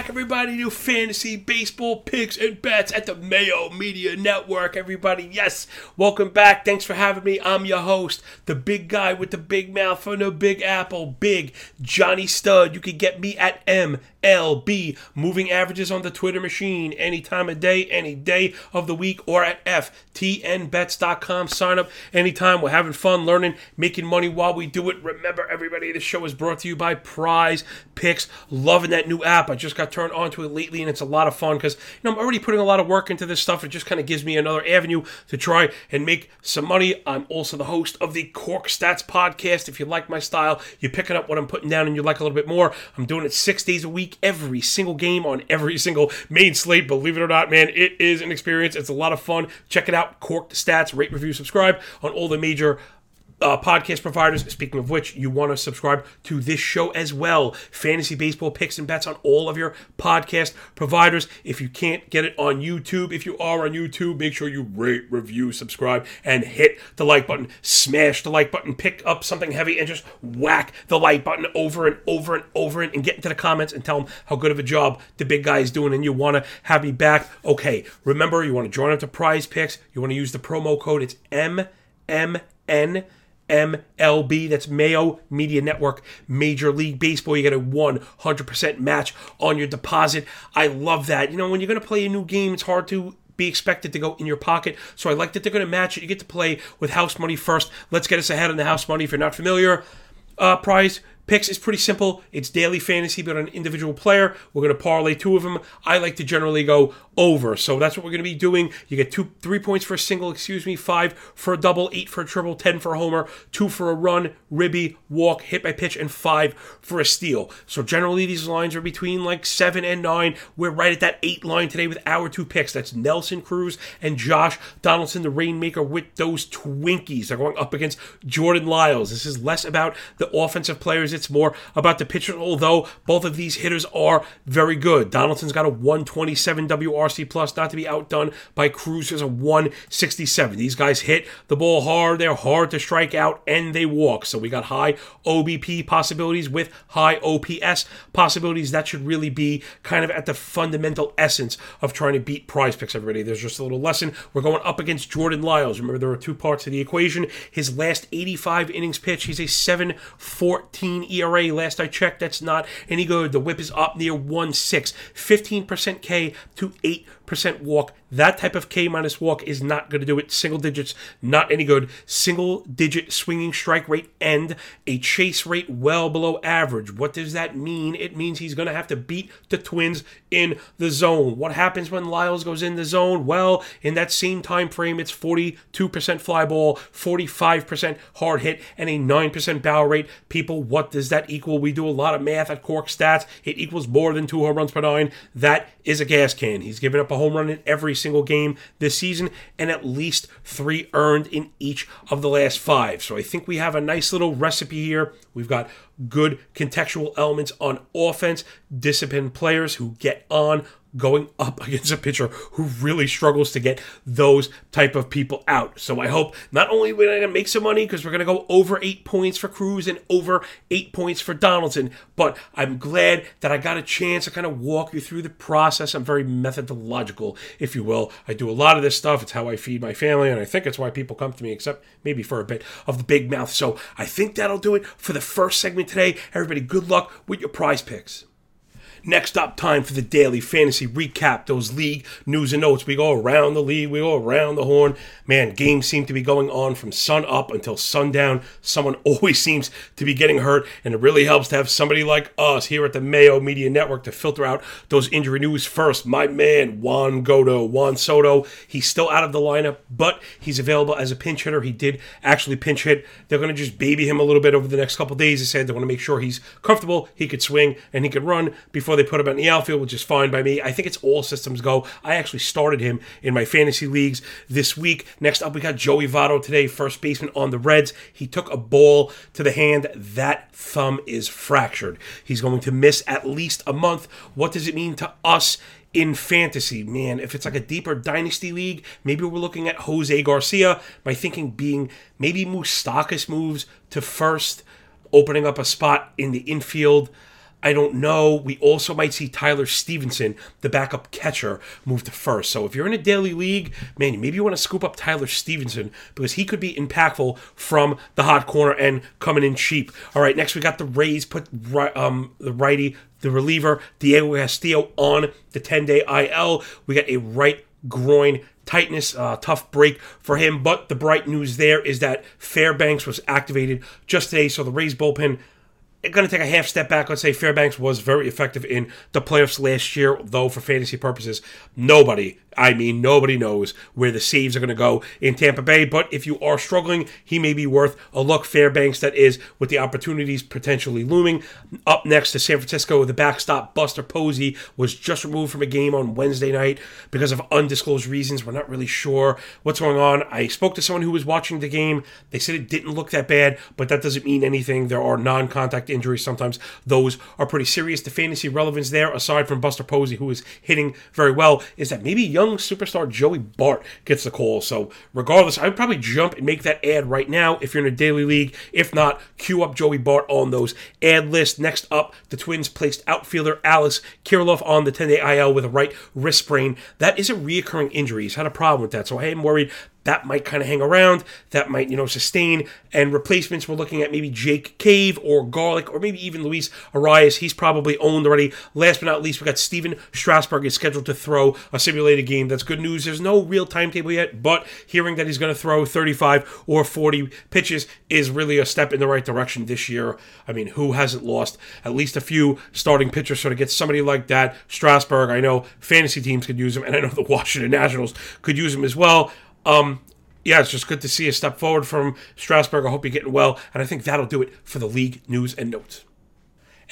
back, everybody, to fantasy baseball picks and bets at the Mayo Media Network. Everybody, yes, welcome back. Thanks for having me. I'm your host, the big guy with the big mouth from the Big Apple, Big Johnny Stud. You can get me at MLB Moving Averages on the Twitter machine any time of day, any day of the week, or at FTNBets.com. Sign up anytime. We're having fun, learning, making money while we do it. Remember, everybody, the show is brought to you by Prize Picks. Loving that new app. I just got turned on to it lately, and it's a lot of fun because you know I'm already putting a lot of work into this stuff. It just kind of gives me another avenue to try and make some money. I'm also the host of the Cork Stats podcast. If you like my style, you're picking up what I'm putting down, and you like a little bit more. I'm doing it six days a week, every single game on every single main slate. Believe it or not, man, it is an experience. It's a lot of fun. Check it out. Cork Stats. Rate, review, subscribe on all the major uh, podcast providers. Speaking of which, you want to subscribe to this show as well. Fantasy baseball picks and bets on all of your podcast providers. If you can't get it on YouTube, if you are on YouTube, make sure you rate, review, subscribe, and hit the like button. Smash the like button. Pick up something heavy and just whack the like button over and over and over and, get into the comments and tell them how good of a job the big guy is doing. And you want to have me back. Okay, remember you want to join up to Prize Picks. You want to use the promo code. It's MMN. MLB. That's Mayo Media Network, Major League Baseball. You get a 100% match on your deposit. I love that. You know, when you're going to play a new game, it's hard to be expected to go in your pocket. So I like that they're going to match it. You get to play with house money first. Let's get us ahead on the house money. If you're not familiar, uh, prize picks is pretty simple. It's daily fantasy, but on an individual player. We're going to parlay two of them. I like to generally go over. So that's what we're going to be doing. You get two, three points for a single, excuse me, five for a double, eight for a triple, ten for a homer, two for a run, ribby, walk, hit by pitch, and five for a steal. So generally these lines are between like seven and nine. We're right at that eight line today with our two picks. That's Nelson Cruz and Josh Donaldson, the Rainmaker, with those Twinkies. They're going up against Jordan Lyles. This is less about the offensive players. It's more about the pitcher, although both of these hitters are very good. Donaldson's got a 127 WRC plus, not to be outdone by Cruz, who's a 167. These guys hit the ball hard. They're hard to strike out, and they walk. So we got high OBP possibilities with high OPS possibilities. That should really be kind of at the fundamental essence of trying to beat prize picks, everybody. There's just a little lesson. We're going up against Jordan Lyles. Remember, there are two parts to the equation. His last 85 innings pitch, he's a 7 14 ERA. Last I checked, that's not any good. The whip is up near 1 6. 15% K to 8% walk. That type of K minus walk is not going to do it. Single digits, not any good. Single digit swinging strike rate and a chase rate well below average. What does that mean? It means he's going to have to beat the Twins in the zone. What happens when Lyles goes in the zone? Well, in that same time frame, it's 42% fly ball, 45% hard hit, and a 9% barrel rate. People, what does that equal? We do a lot of math at Cork Stats. It equals more than two home runs per nine. That is a gas can. He's given up a home run in every single game this season and at least three earned in each of the last five. So I think we have a nice little recipe here. We've got good contextual elements on offense, disciplined players who get on going up against a pitcher who really struggles to get those type of people out. So I hope not only we're going to make some money because we're going to go over eight points for Cruz and over eight points for Donaldson, but I'm glad that I got a chance to kind of walk you through the process. I'm very methodological, if you will. I do a lot of this stuff. It's how I feed my family, and I think it's why people come to me, except maybe for a bit of the big mouth. So I think that'll do it for the first segment today. Everybody, good luck with your prize picks. Next up, time for the daily fantasy recap. Those league news and notes. We go around the league, we go around the horn. Man, games seem to be going on from sun up until sundown. Someone always seems to be getting hurt, and it really helps to have somebody like us here at the Mayo Media Network to filter out those injury news first. My man, Juan Godo, Juan Soto, he's still out of the lineup, but he's available as a pinch hitter. He did actually pinch hit. They're going to just baby him a little bit over the next couple days. They said they want to make sure he's comfortable, he could swing, and he could run before they put him in the outfield, which is fine by me. I think it's all systems go. I actually started him in my fantasy leagues this week. Next up, we got Joey Votto today, first baseman on the Reds. He took a ball to the hand. That thumb is fractured. He's going to miss at least a month. What does it mean to us? in fantasy, man, if it's like a deeper dynasty league, maybe we're looking at Jose Garcia. My thinking being maybe Moustakas moves to first, opening up a spot in the infield. I don't know. We also might see Tyler Stephenson, the backup catcher, move to first. So if you're in a daily league, man, maybe you want to scoop up Tyler Stephenson because he could be impactful from the hot corner and coming in cheap. All right, next we got the Rays put um, the righty, the reliever Diego Castillo on the 10 day IL. We got a right groin tightness, uh, tough break for him. But the bright news there is that Fairbanks was activated just today, so the Rays bullpen going to take a half step back. Let's say Fairbanks was very effective in the playoffs last year, though for fantasy purposes, nobody I mean, nobody knows where the saves are going to go in Tampa Bay, but if you are struggling, he may be worth a look. Fairbanks, that is, with the opportunities potentially looming. Up next to San Francisco, the backstop Buster Posey was just removed from a game on Wednesday night because of undisclosed reasons. We're not really sure what's going on. I spoke to someone who was watching the game. They said it didn't look that bad, but that doesn't mean anything. There are non contact injuries. Sometimes those are pretty serious. The fantasy relevance there, aside from Buster Posey, who is hitting very well, is that maybe young superstar Joey Bart gets the call. So, regardless, I would probably jump and make that ad right now if you're in a daily league. If not, queue up Joey Bart on those ad lists. Next up, the Twins placed outfielder Alex Kirilloff on the 10 day IL with a right wrist sprain. That is a reoccurring injury. He's had a problem with that. So, I am worried that might kind of hang around, that might, you know, sustain. And replacements, we're looking at maybe Jake Cave or Garlick or maybe even Luis Arraez. He's probably owned already. Last but not least, we got Stephen Strasburg is scheduled to throw a simulated game. That's good news. There's no real timetable yet, but hearing that he's going to throw 35 or 40 pitches is really a step in the right direction this year. I mean, who hasn't lost at least a few starting pitchers? So to get somebody like that, Strasburg, I know fantasy teams could use him, and I know the Washington Nationals could use him as well. Um, yeah, it's just good to see a step forward from Strasburg. I hope you're getting well, and I think that'll do it for the league news and notes.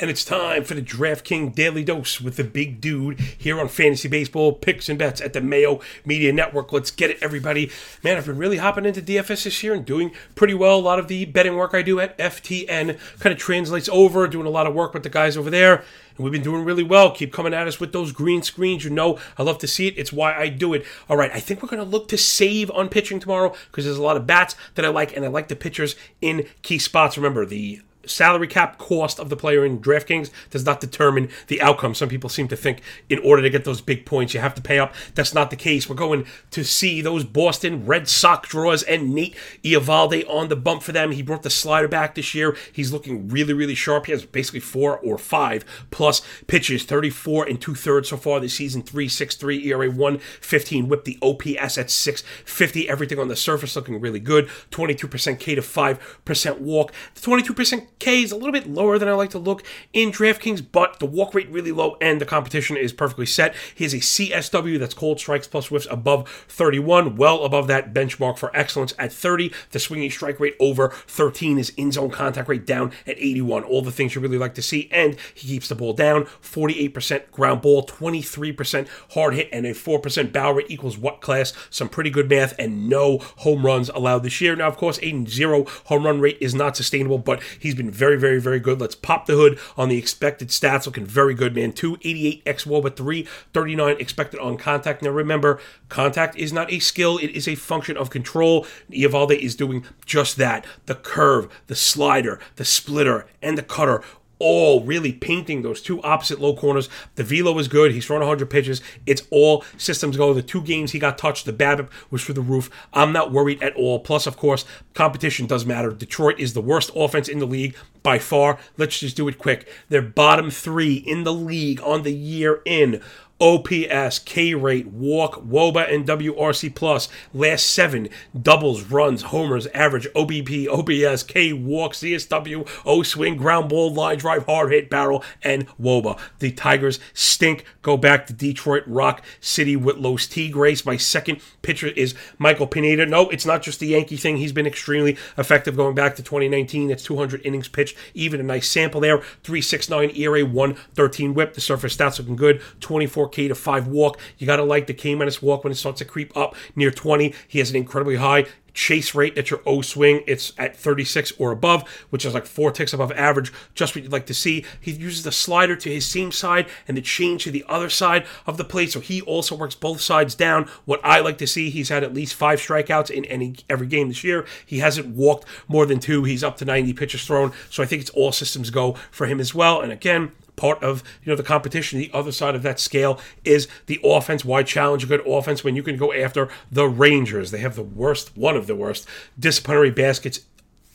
And it's time for the DraftKings Daily Dose with the big dude here on Fantasy Baseball Picks and Bets at the Mayo Media Network. Let's get it, everybody. Man, I've been really hopping into DFS this year and doing pretty well. A lot of the betting work I do at FTN kind of translates over, doing a lot of work with the guys over there. And we've been doing really well. Keep coming at us with those green screens. You know, I love to see it. It's why I do it. All right, I think we're going to look to save on pitching tomorrow because there's a lot of bats that I like, and I like the pitchers in key spots. Remember, the salary cap cost of the player in DraftKings does not determine the outcome. Some people seem to think in order to get those big points, you have to pay up. That's not the case. We're going to see those Boston Red Sox draws and Nate Eovaldi on the bump for them. He brought the slider back this year. He's looking really, really sharp. He has basically four or five plus pitches, 34 and two thirds so far this season, 3.63 ERA, 115 whip, the OPS at 650. Everything on the surface looking really good. 22% K to 5% walk. The 22% K is a little bit lower than I like to look in DraftKings, but the walk rate really low and the competition is perfectly set. He has a CSW that's called strikes plus whiffs above 31, well above that benchmark for excellence at 30. The swinging strike rate over 13 is in zone contact rate down at 81. All the things you really like to see, and he keeps the ball down. 48% ground ball, 23% hard hit, and a 4% barrel rate equals what class? Some pretty good math, and no home runs allowed this year. Now, of course, a zero home run rate is not sustainable, but he's been very, very, very good. Let's pop the hood on the expected stats. Looking very good, man. 288 x woba 339 expected on contact. Now remember, contact is not a skill, it is a function of control. Eovaldi is doing just that. The curve, the slider, the splitter, and the cutter all really painting those two opposite low corners. The velo is good. He's thrown 100 pitches. It's all systems go. The two games he got touched, the BABIP was through the roof. I'm not worried at all. Plus, of course, competition does matter. Detroit is the worst offense in the league by far. Let's just do it quick. They're bottom three in the league on the year in OPS, K rate, walk, WOBA, and WRC plus. Last seven doubles, runs, homers, average, OBP, OPS, K walk, CSW, O swing, ground ball, line drive, hard hit, barrel, and WOBA. The Tigers stink. Go back to Detroit Rock City with Los Grace. My second pitcher is Michael Pineda. No, it's not just the Yankee thing. He's been extremely effective going back to 2019. It's 200 innings pitched, even a nice sample there. 369 ERA, 113 whip. The surface stats looking good. 24 K to 5 walk. You got to like the K minus walk when it starts to creep up near 20. He has an incredibly high chase rate at your O swing. It's at 36 or above, which is like four ticks above average, just what you'd like to see. He uses the slider to his seam side and the change to the other side of the plate, so he also works both sides down. What I like to see, he's had at least five strikeouts in any every game this year. He hasn't walked more than two. He's up to 90 pitches thrown, so I think it's all systems go for him as well. And again, part of you know the competition. The other side of that scale is the offense. Why challenge a good offense when you can go after the Rangers? They have the worst, one of the worst disciplinary baskets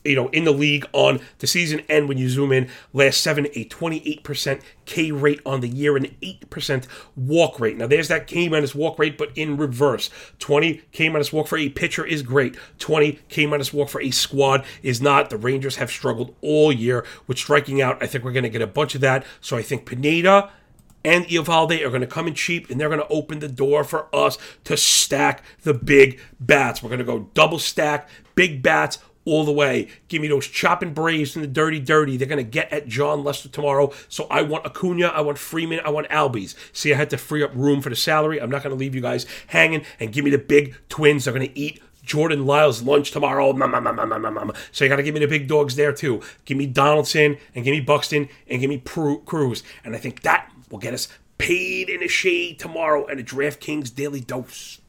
you know, in the league on the season end when you zoom in. Last seven, a 28% K rate on the year, and 8% walk rate. Now, there's that K minus walk rate, but in reverse. 20 K minus walk for a pitcher is great. 20 K minus walk for a squad is not. The Rangers have struggled all year with striking out. I think we're going to get a bunch of that. So I think Pineda and Eovaldi are going to come in cheap and they're going to open the door for us to stack the big bats. We're going to go double stack, big bats all the way. Give me those chopping Braves and the dirty, dirty. They're going to get at Jon Lester tomorrow. So I want Acuna, I want Freeman, I want Albies. See, I had to free up room for the salary. I'm not going to leave you guys hanging and give me the big twins. They're going to eat Jordan Lyles lunch tomorrow. So you got to give me the big dogs there too. Give me Donaldson and give me Buxton and give me Cruz. And I think that will get us paid in a shade tomorrow at a DraftKings daily dose.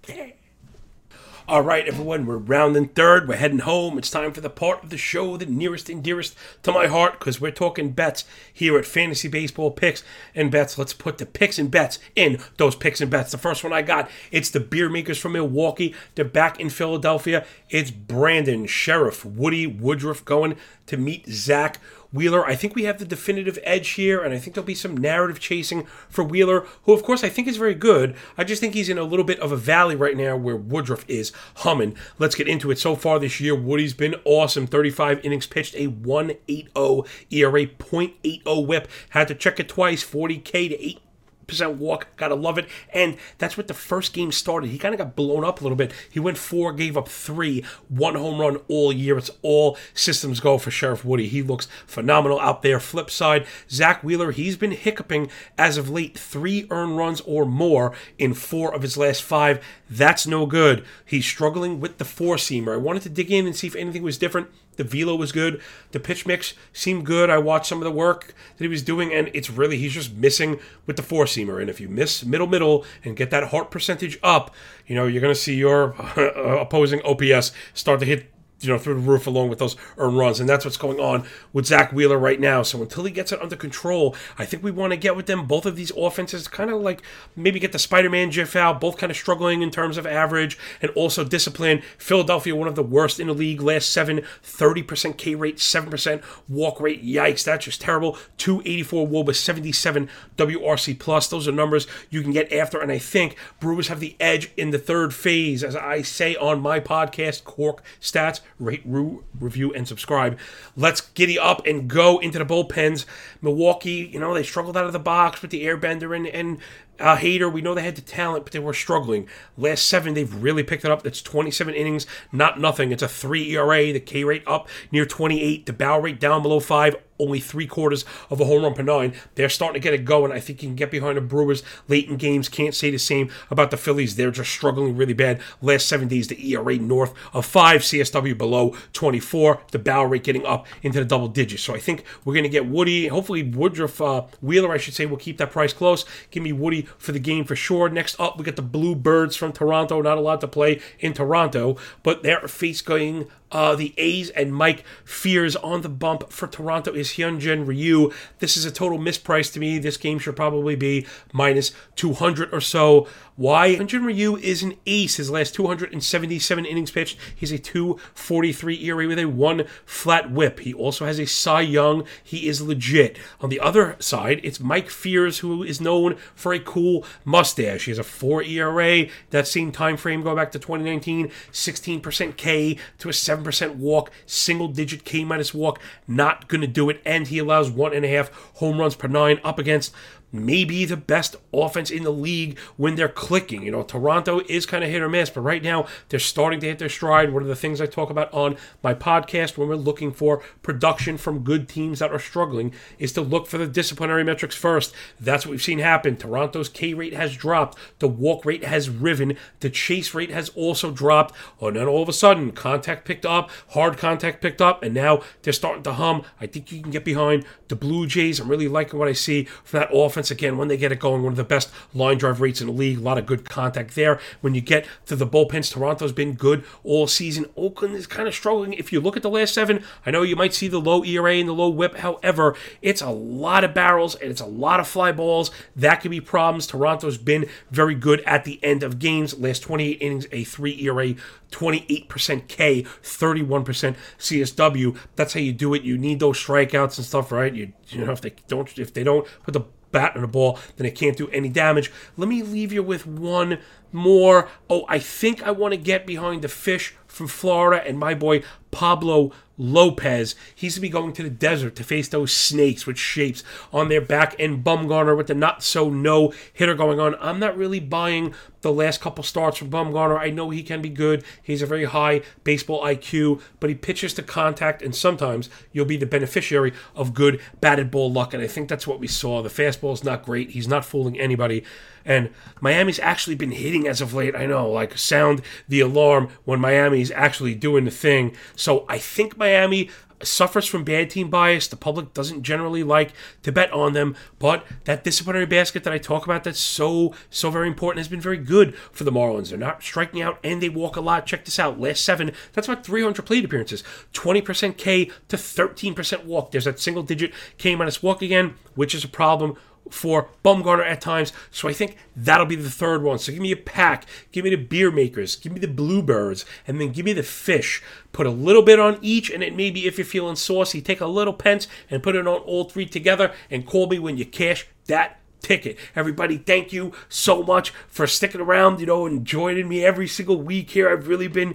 All right, everyone, we're rounding third. We're heading home. It's time for the part of the show that nearest and dearest to my heart because we're talking bets here at Fantasy Baseball Picks and Bets. Let's put the picks and bets in those picks and bets. The first one I got, it's the beer makers from Milwaukee. They're back in Philadelphia. It's Brandon, Sheriff, Woody, Woodruff going to meet Zach Wheeler. I think we have the definitive edge here, and I think there'll be some narrative chasing for Wheeler, who, of course, I think is very good. I just think he's in a little bit of a valley right now where Woodruff is humming. Let's get into it. So far this year, Woody's been awesome. 35 innings pitched, a 1.80 ERA, 0.80 whip. Had to check it twice, 40K to 8 percent walk. Gotta love it. And that's what the first game started. He kind of got blown up a little bit. He went four, gave up three, one home run all year. It's all systems go for Sheriff Woody. He looks phenomenal out there. Flip side, Zach Wheeler, he's been hiccuping as of late. Three earned runs or more in four of his last five. That's no good. He's struggling with the four seamer. I wanted to dig in and see if anything was different. The velo was good. The pitch mix seemed good. I watched some of the work that he was doing, and it's really, he's just missing with the four seamer. And if you miss middle, middle, and get that heart percentage up, you know, you're going to see your opposing OPS start to hit you know, through the roof along with those earned runs. And that's what's going on with Zach Wheeler right now. So until he gets it under control, I think we want to get with them. Both of these offenses kind of like maybe get the Spider Man GIF out, both kind of struggling in terms of average and also discipline. Philadelphia, one of the worst in the league, last seven, 30% K rate, 7% walk rate. Yikes, that's just terrible. 284 Woba, 77 WRC plus. Those are numbers you can get after. And I think Brewers have the edge in the third phase, as I say on my podcast, Cork Stats rate, review, and subscribe. Let's giddy up and go into the bullpens. Milwaukee, you know, they struggled out of the box with the airbender and, and uh, Hader, we know they had the talent, but they were struggling. Last seven, they've really picked it up. That's 27 innings, not nothing. It's a 3 ERA, the K rate up near 28, the bow rate down below 5, only three quarters of a home run per nine. They're starting to get it going. I think you can get behind the Brewers late in games. Can't say the same about the Phillies. They're just struggling really bad. Last seven days, the ERA north of five, CSW below 24, the bow rate getting up into the double digits. So I think we're going to get Woody, hopefully Woodruff, uh, Wheeler, I should say, will keep that price close. Give me Woody for the game for sure. Next up, we got the Bluebirds from Toronto. Not allowed to play in Toronto, but they're face going uh, the A's and Mike Fiers on the bump for Toronto is Hyunjin Ryu. This is a total misprice to me. This game should probably be minus 200 or so. Why? Hyunjin Ryu is an ace. His last 277 innings pitched, he's a 243 ERA with a one flat whip. He also has a Cy Young. He is legit. On the other side, it's Mike Fiers, who is known for a cool mustache. He has a 4 ERA. That same time frame, go back to 2019, 16% K to a 7% walk, single digit K minus walk. Not going to do it. And he allows one and a half home runs per nine up against maybe the best offense in the league when they're clicking. You know, Toronto is kind of hit or miss, but right now they're starting to hit their stride. One of the things I talk about on my podcast when we're looking for production from good teams that are struggling is to look for the disciplinary metrics first. That's what we've seen happen. Toronto's K rate has dropped, the walk rate has riven, the chase rate has also dropped. Oh, and then all of a sudden, contact picked up, hard contact picked up, and now they're starting to hum. I think you can get behind the Blue Jays. I'm really liking what I see from that offense offense, again, when they get it going, one of the best line drive rates in the league. A lot of good contact there. When you get to the bullpens, Toronto's been good all season. Oakland is kind of struggling. If you look at the last seven, I know you might see the low ERA and the low whip. However, it's a lot of barrels and it's a lot of fly balls. That could be problems. Toronto's been very good at the end of games. Last 28 innings, a 3 ERA, 28% K, 31% CSW. That's how you do it. You need those strikeouts and stuff, right? You you know if they don't if they don't put the bat on the ball, then it can't do any damage. Let me leave you with one more. Oh, I think I want to get behind the fish from Florida and my boy Pablo Lopez. He's to be going to the desert to face those snakes with shapes on their back and Bumgarner with the not so no hitter going on. I'm not really buying the last couple starts from Bumgarner. I know he can be good. He's a very high baseball IQ, but he pitches to contact, and sometimes you'll be the beneficiary of good batted ball luck. And I think that's what we saw. The fastball is not great. He's not fooling anybody. And Miami's actually been hitting as of late. I know, like sound the alarm when Miami's actually doing the thing. So I think Miami suffers from bad team bias. The public doesn't generally like to bet on them, but that disciplinary basket that I talk about that's so, so very important has been very good for the Marlins. They're not striking out and they walk a lot. Check this out. Last seven, that's about 300 plate appearances. 20% K to 13% walk. There's that single digit K minus walk again, which is a problem for Bumgarner at times. So I think that'll be the third one. So give me a pack, give me the beer makers, give me the bluebirds, and then give me the fish. Put a little bit on each, and it maybe if you're feeling saucy, take a little pence and put it on all three together and call me when you cash that ticket. Everybody, thank you so much for sticking around, you know, and joining me every single week here. I've really been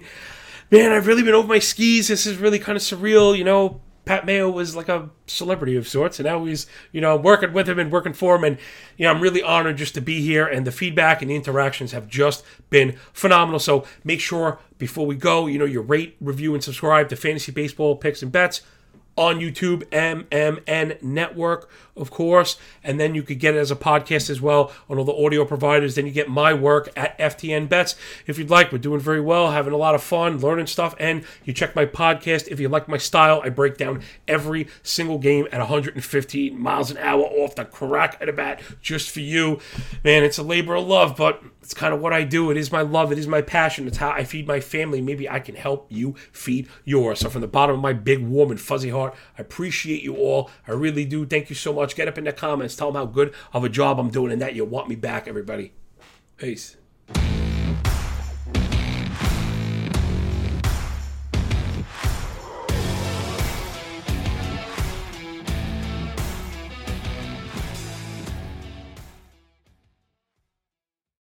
man, I've really been over my skis. This is really kind of surreal, you know Pat Mayo was like a celebrity of sorts, and now he's, you know, working with him and working for him. And, you know, I'm really honored just to be here, and the feedback and the interactions have just been phenomenal. So make sure before we go, you know, you rate, review, and subscribe to Fantasy Baseball Picks and Bets on YouTube, MMN Network, of course. And then you could get it as a podcast as well on all the audio providers. Then you get my work at FTN Bets. If you'd like, we're doing very well, having a lot of fun, learning stuff. And you check my podcast. If you like my style, I break down every single game at 115 miles an hour off the crack of the bat just for you. Man, it's a labor of love, but it's kind of what I do. It is my love. It is my passion. It's how I feed my family. Maybe I can help you feed yours. So, from the bottom of my big, warm, and fuzzy heart, I appreciate you all. I really do. Thank you so much. Get up in the comments. Tell them how good of a job I'm doing and that you want me back, everybody. Peace.